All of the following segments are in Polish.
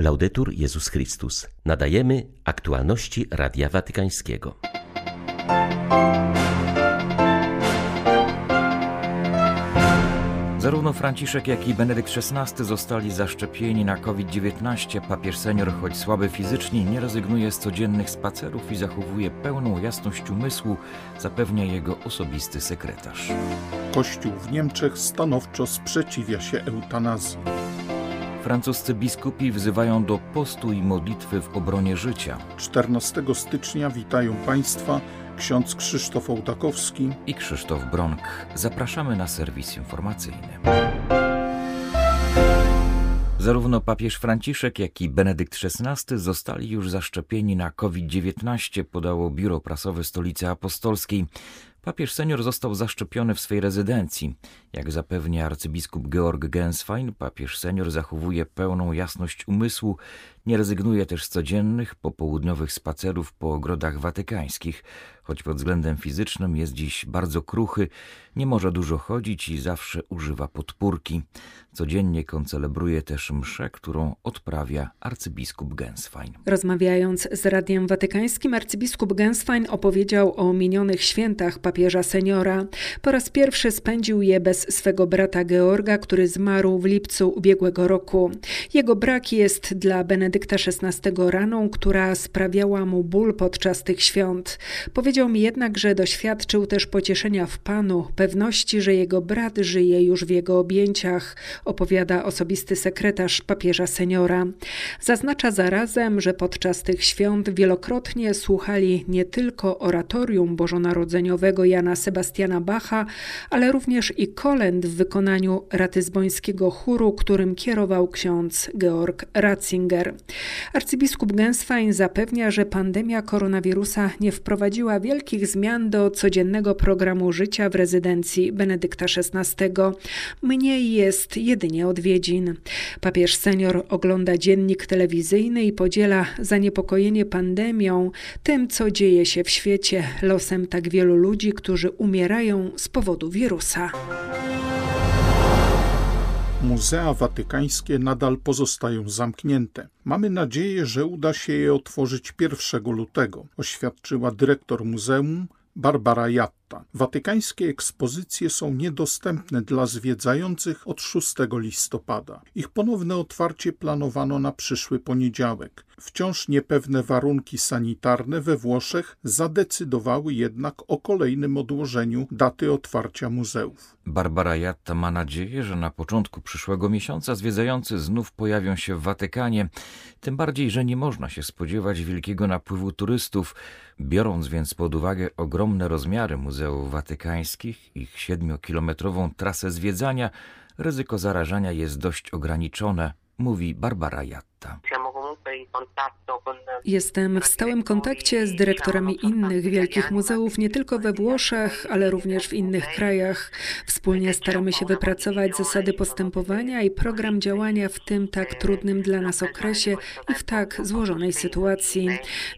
Laudetur Jezus Chrystus. Nadajemy aktualności Radia Watykańskiego. Zarówno Franciszek, jak i Benedykt XVI zostali zaszczepieni na COVID-19. Papież senior, choć słaby fizycznie, nie rezygnuje z codziennych spacerów i zachowuje pełną jasność umysłu, zapewnia jego osobisty sekretarz. Kościół w Niemczech stanowczo sprzeciwia się eutanazji. Francuscy biskupi wzywają do postu i modlitwy w obronie życia. 14 stycznia witają Państwa ksiądz Krzysztof Ołtakowski i Krzysztof Bronk. Zapraszamy na serwis informacyjny. Zarówno papież Franciszek, jak i Benedykt XVI zostali już zaszczepieni na COVID-19, podało biuro prasowe Stolicy Apostolskiej. Papież senior został zaszczepiony w swej rezydencji. Jak zapewnia arcybiskup Georg Genswein, papież senior zachowuje pełną jasność umysłu, nie rezygnuje też z codziennych, popołudniowych spacerów po ogrodach watykańskich. Choć pod względem fizycznym jest dziś bardzo kruchy, nie może dużo chodzić i zawsze używa podpórki. Codziennie koncelebruje też mszę, którą odprawia arcybiskup Genswein. Rozmawiając z Radiem Watykańskim, arcybiskup Genswein opowiedział o minionych świętach papieża seniora. Po raz pierwszy spędził je bez swego brata Georga, który zmarł w lipcu ubiegłego roku. Jego brak jest dla Benedykta XVI raną, która sprawiała mu ból podczas tych świąt. Powiedział mi jednak, że doświadczył też pocieszenia w Panu, pewności, że jego brat żyje już w jego objęciach, opowiada osobisty sekretarz papieża seniora. Zaznacza zarazem, że podczas tych świąt wielokrotnie słuchali nie tylko oratorium bożonarodzeniowego Jana Sebastiana Bacha, ale również i kolęd w wykonaniu ratyzbońskiego chóru, którym kierował ksiądz Georg Ratzinger. Arcybiskup Genswein zapewnia, że pandemia koronawirusa nie wprowadziła wielkich zmian do codziennego programu życia w rezydencji Benedykta XVI. Mniej jest jedynie odwiedzin. Papież senior ogląda dziennik telewizyjny i podziela zaniepokojenie pandemią, tym co dzieje się w świecie, losem tak wielu ludzi, którzy umierają z powodu wirusa. Muzea watykańskie nadal pozostają zamknięte. Mamy nadzieję, że uda się je otworzyć 1 lutego, oświadczyła dyrektor muzeum Barbara Watykańskie ekspozycje są niedostępne dla zwiedzających od 6 listopada. Ich ponowne otwarcie planowano na przyszły poniedziałek. Wciąż niepewne warunki sanitarne we Włoszech zadecydowały jednak o kolejnym odłożeniu daty otwarcia muzeów. Barbara Jatta ma nadzieję, że na początku przyszłego miesiąca zwiedzający znów pojawią się w Watykanie, tym bardziej, że nie można się spodziewać wielkiego napływu turystów. Biorąc więc pod uwagę ogromne rozmiary muzeów watykańskich, ich siedmiokilometrową trasę zwiedzania, ryzyko zarażania jest dość ograniczone, mówi Barbara Jatta. Jestem w stałym kontakcie z dyrektorami innych wielkich muzeów, nie tylko we Włoszech, ale również w innych krajach. Wspólnie staramy się wypracować zasady postępowania i program działania w tym tak trudnym dla nas okresie i w tak złożonej sytuacji.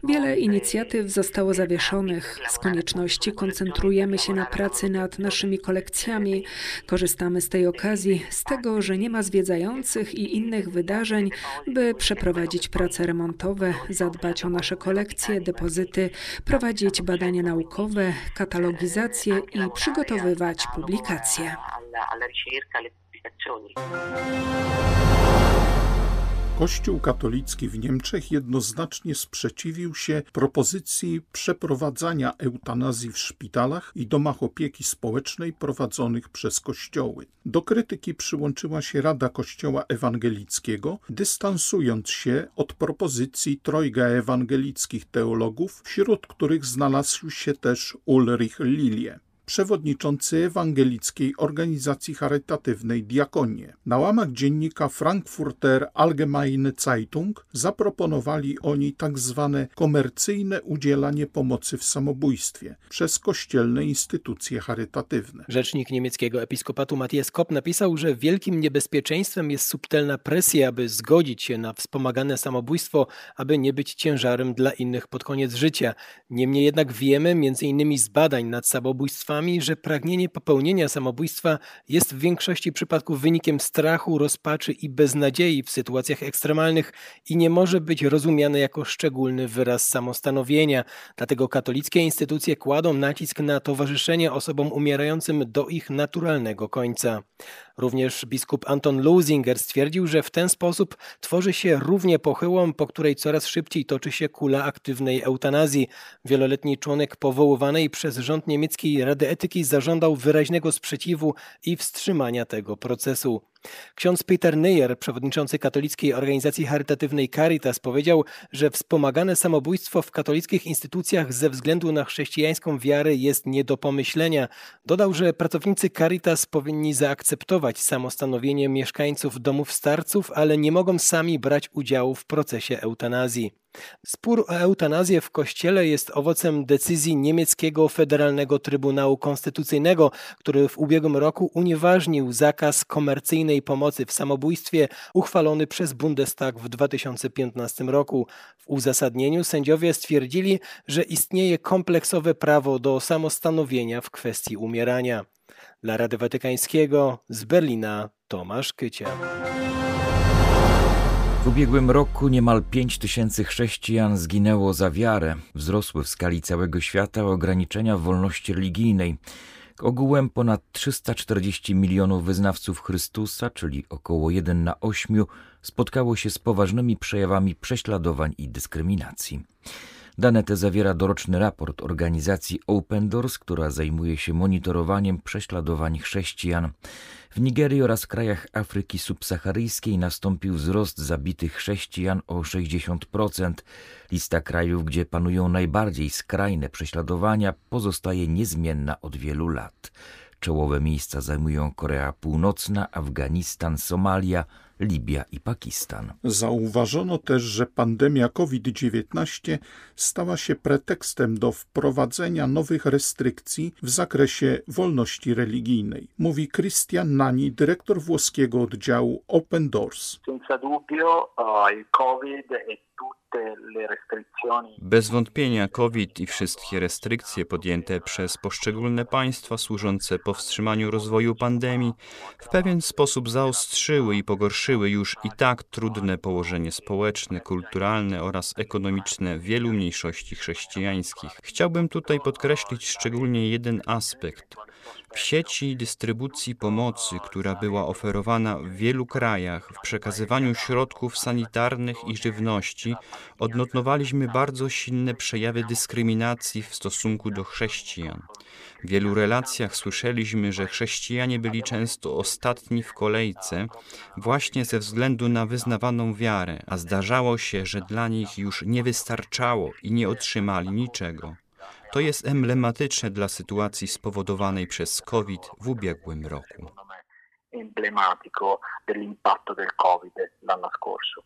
Wiele inicjatyw zostało zawieszonych. Z konieczności koncentrujemy się na pracy nad naszymi kolekcjami. Korzystamy z tej okazji, z tego, że nie ma zwiedzających i innych wydarzeń, by przeprowadzić prace remontowe, zadbać o nasze kolekcje, depozyty, prowadzić badania naukowe, katalogizację i przygotowywać publikacje. Kościół katolicki w Niemczech jednoznacznie sprzeciwił się propozycji przeprowadzania eutanazji w szpitalach i domach opieki społecznej prowadzonych przez kościoły. Do krytyki przyłączyła się Rada Kościoła Ewangelickiego, dystansując się od propozycji trojga ewangelickich teologów, wśród których znalazł się też Ulrich Lilie przewodniczący ewangelickiej organizacji charytatywnej Diakonie. Na łamach dziennika Frankfurter Allgemeine Zeitung zaproponowali oni tak zwane komercyjne udzielanie pomocy w samobójstwie przez kościelne instytucje charytatywne. Rzecznik niemieckiego episkopatu Matthias Kopp napisał, że wielkim niebezpieczeństwem jest subtelna presja, aby zgodzić się na wspomagane samobójstwo, aby nie być ciężarem dla innych pod koniec życia. Niemniej jednak wiemy, między innymi z badań nad samobójstwami, że pragnienie popełnienia samobójstwa jest w większości przypadków wynikiem strachu, rozpaczy i beznadziei w sytuacjach ekstremalnych i nie może być rozumiane jako szczególny wyraz samostanowienia. Dlatego katolickie instytucje kładą nacisk na towarzyszenie osobom umierającym do ich naturalnego końca. Również biskup Anton Lusinger stwierdził, że w ten sposób tworzy się równie pochyłą, po której coraz szybciej toczy się kula aktywnej eutanazji. Wieloletni członek powoływanej przez rząd niemieckiej Rady Etyki zażądał wyraźnego sprzeciwu i wstrzymania tego procesu. Ksiądz Peter Neyer, przewodniczący katolickiej organizacji charytatywnej Caritas, powiedział, że wspomagane samobójstwo w katolickich instytucjach ze względu na chrześcijańską wiarę jest nie do pomyślenia. Dodał, że pracownicy Caritas powinni zaakceptować samostanowienie mieszkańców domów starców, ale nie mogą sami brać udziału w procesie eutanazji. Spór o eutanazję w Kościele jest owocem decyzji niemieckiego Federalnego Trybunału Konstytucyjnego, który w ubiegłym roku unieważnił zakaz komercyjnej pomocy w samobójstwie uchwalony przez Bundestag w 2015 roku. W uzasadnieniu sędziowie stwierdzili, że istnieje kompleksowe prawo do samostanowienia w kwestii umierania. Dla Rady Watykańskiego z Berlina Tomasz Kycia. W ubiegłym roku niemal 5 tysięcy chrześcijan zginęło za wiarę. Wzrosły w skali całego świata ograniczenia wolności religijnej. Ogółem ponad 340 milionów wyznawców Chrystusa, czyli około 1 na 8, spotkało się z poważnymi przejawami prześladowań i dyskryminacji. Dane te zawiera doroczny raport organizacji Open Doors, która zajmuje się monitorowaniem prześladowań chrześcijan. W Nigerii oraz krajach Afryki subsaharyjskiej nastąpił wzrost zabitych chrześcijan o 60%. Lista krajów, gdzie panują najbardziej skrajne prześladowania, pozostaje niezmienna od wielu lat. Czołowe miejsca zajmują Korea Północna, Afganistan, Somalia, Libia i Pakistan. Zauważono też, że pandemia COVID-19 stała się pretekstem do wprowadzenia nowych restrykcji w zakresie wolności religijnej, mówi Christian Nani, dyrektor włoskiego oddziału Open Doors. Senza dubbio eh, il COVID e bez wątpienia COVID i wszystkie restrykcje podjęte przez poszczególne państwa służące powstrzymaniu rozwoju pandemii w pewien sposób zaostrzyły i pogorszyły już i tak trudne położenie społeczne, kulturalne oraz ekonomiczne wielu mniejszości chrześcijańskich. Chciałbym tutaj podkreślić szczególnie jeden aspekt. W sieci dystrybucji pomocy, która była oferowana w wielu krajach, w przekazywaniu środków sanitarnych i żywności, odnotowaliśmy bardzo silne przejawy dyskryminacji w stosunku do chrześcijan. W wielu relacjach słyszeliśmy, że chrześcijanie byli często ostatni w kolejce właśnie ze względu na wyznawaną wiarę, a zdarzało się, że dla nich już nie wystarczało i nie otrzymali niczego. To jest emblematyczne dla sytuacji spowodowanej przez COVID w ubiegłym roku. Covid l'anno scorso.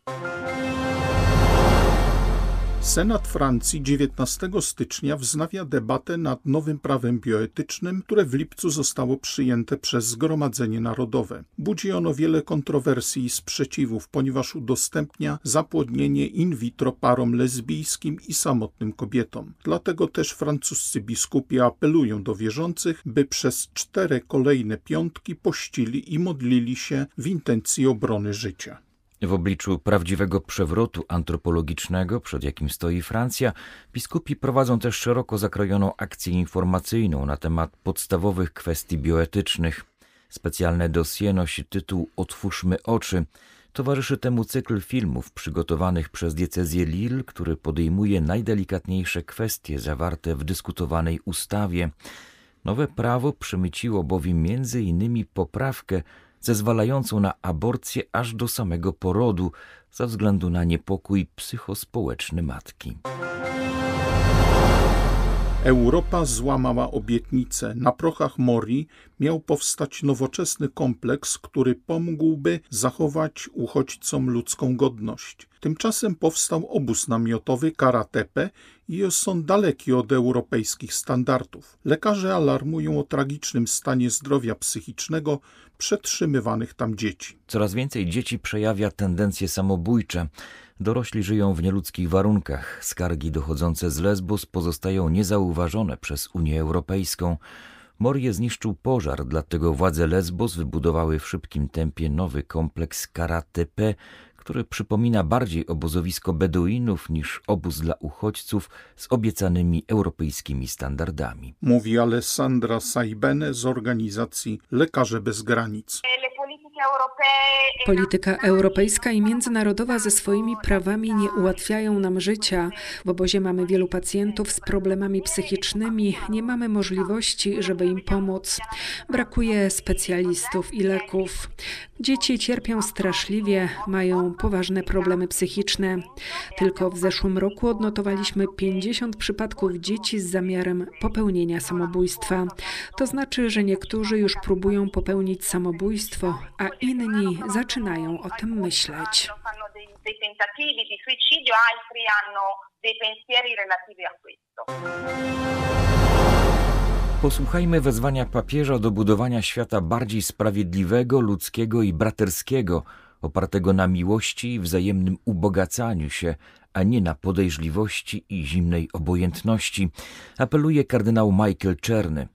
Senat Francji 19 stycznia wznawia debatę nad nowym prawem bioetycznym, które w lipcu zostało przyjęte przez Zgromadzenie Narodowe. Budzi ono wiele kontrowersji i sprzeciwów, ponieważ udostępnia zapłodnienie in vitro parom lesbijskim i samotnym kobietom. Dlatego też francuscy biskupi apelują do wierzących, by przez cztery kolejne piątki pościli i modlili się w intencji obrony życia. W obliczu prawdziwego przewrotu antropologicznego, przed jakim stoi Francja, biskupi prowadzą też szeroko zakrojoną akcję informacyjną na temat podstawowych kwestii bioetycznych. Specjalne dossier nosi tytuł Otwórzmy oczy. Towarzyszy temu cykl filmów przygotowanych przez diecezję Lille, który podejmuje najdelikatniejsze kwestie zawarte w dyskutowanej ustawie. Nowe prawo przemyciło bowiem między innymi poprawkę zezwalającą na aborcję aż do samego porodu ze względu na niepokój psychospołeczny matki. Europa złamała obietnicę. Na prochach Mori miał powstać nowoczesny kompleks, który pomógłby zachować uchodźcom ludzką godność. Tymczasem powstał obóz namiotowy Karatepe i on daleki od europejskich standardów. Lekarze alarmują o tragicznym stanie zdrowia psychicznego przetrzymywanych tam dzieci. Coraz więcej dzieci przejawia tendencje samobójcze. Dorośli żyją w nieludzkich warunkach. Skargi dochodzące z Lesbos pozostają niezauważone przez Unię Europejską. Morię zniszczył pożar, dlatego władze Lesbos wybudowały w szybkim tempie nowy kompleks Karatepe, który przypomina bardziej obozowisko Beduinów niż obóz dla uchodźców z obiecanymi europejskimi standardami. Mówi Alessandra Saibene z organizacji Lekarze Bez Granic. Polityka europejska i międzynarodowa ze swoimi prawami nie ułatwiają nam życia. W obozie mamy wielu pacjentów z problemami psychicznymi, nie mamy możliwości, żeby im pomóc. Brakuje specjalistów i leków. Dzieci cierpią straszliwie, mają poważne problemy psychiczne. Tylko w zeszłym roku odnotowaliśmy 50 przypadków dzieci z zamiarem popełnienia samobójstwa. To znaczy, że niektórzy już próbują popełnić samobójstwo, a inni zaczynają o tym myśleć. Posłuchajmy wezwania papieża do budowania świata bardziej sprawiedliwego, ludzkiego i braterskiego, opartego na miłości i wzajemnym ubogacaniu się, a nie na podejrzliwości i zimnej obojętności, apeluje kardynał Michael Czerny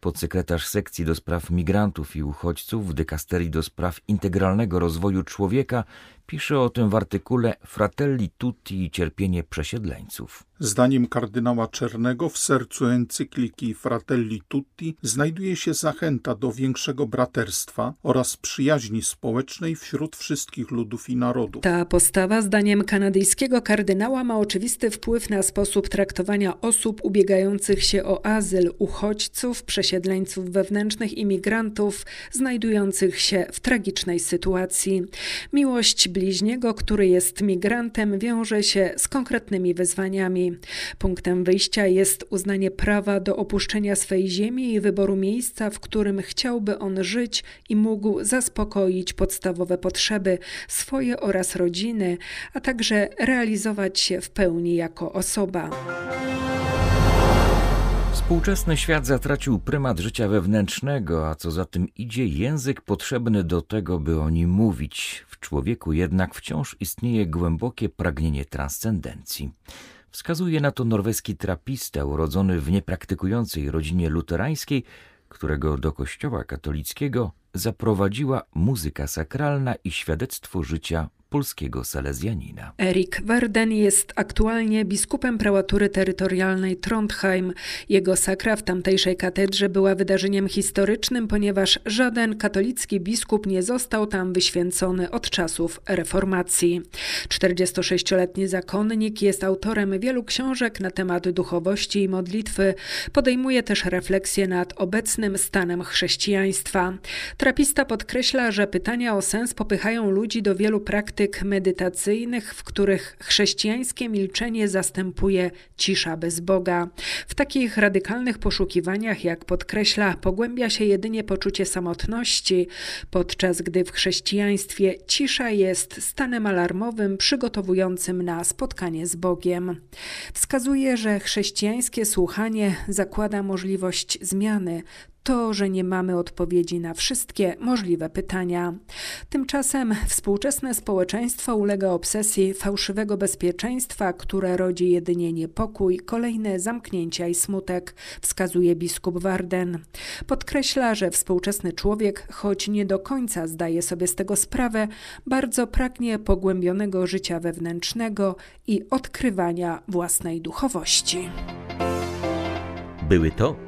podsekretarz sekcji do spraw migrantów i uchodźców w dykasterii do spraw integralnego rozwoju człowieka, pisze o tym w artykule Fratelli Tutti i cierpienie przesiedleńców. Zdaniem kardynała Czernego w sercu encykliki Fratelli Tutti znajduje się zachęta do większego braterstwa oraz przyjaźni społecznej wśród wszystkich ludów i narodów. Ta postawa, zdaniem kanadyjskiego kardynała, ma oczywisty wpływ na sposób traktowania osób ubiegających się o azyl, uchodźców, przesiedleńców wewnętrznych i migrantów znajdujących się w tragicznej sytuacji. Miłość bliźniego, który jest migrantem, wiąże się z konkretnymi wyzwaniami. Punktem wyjścia jest uznanie prawa do opuszczenia swej ziemi i wyboru miejsca, w którym chciałby on żyć i mógł zaspokoić podstawowe potrzeby swoje oraz rodziny, a także realizować się w pełni jako osoba. Współczesny świat zatracił prymat życia wewnętrznego, a co za tym idzie język potrzebny do tego, by o nim mówić. W człowieku jednak wciąż istnieje głębokie pragnienie transcendencji. Wskazuje na to norweski trapista urodzony w niepraktykującej rodzinie luterańskiej, którego do kościoła katolickiego zaprowadziła muzyka sakralna i świadectwo życia polskiego salezjanina. Erik Verden jest aktualnie biskupem prałatury terytorialnej Trondheim. Jego sakra w tamtejszej katedrze była wydarzeniem historycznym, ponieważ żaden katolicki biskup nie został tam wyświęcony od czasów reformacji. 46-letni zakonnik jest autorem wielu książek na temat duchowości i modlitwy. Podejmuje też refleksję nad obecnym stanem chrześcijaństwa. Trapista podkreśla, że pytania o sens popychają ludzi do wielu praktyk praktyk medytacyjnych, w których chrześcijańskie milczenie zastępuje cisza bez Boga. W takich radykalnych poszukiwaniach, jak podkreśla, pogłębia się jedynie poczucie samotności, podczas gdy w chrześcijaństwie cisza jest stanem alarmowym przygotowującym na spotkanie z Bogiem. Wskazuje, że chrześcijańskie słuchanie zakłada możliwość zmiany, to, że nie mamy odpowiedzi na wszystkie możliwe pytania. Tymczasem współczesne społeczeństwo ulega obsesji fałszywego bezpieczeństwa, które rodzi jedynie niepokój, kolejne zamknięcia i smutek, wskazuje biskup Warden. Podkreśla, że współczesny człowiek, choć nie do końca zdaje sobie z tego sprawę, bardzo pragnie pogłębionego życia wewnętrznego i odkrywania własnej duchowości. Były to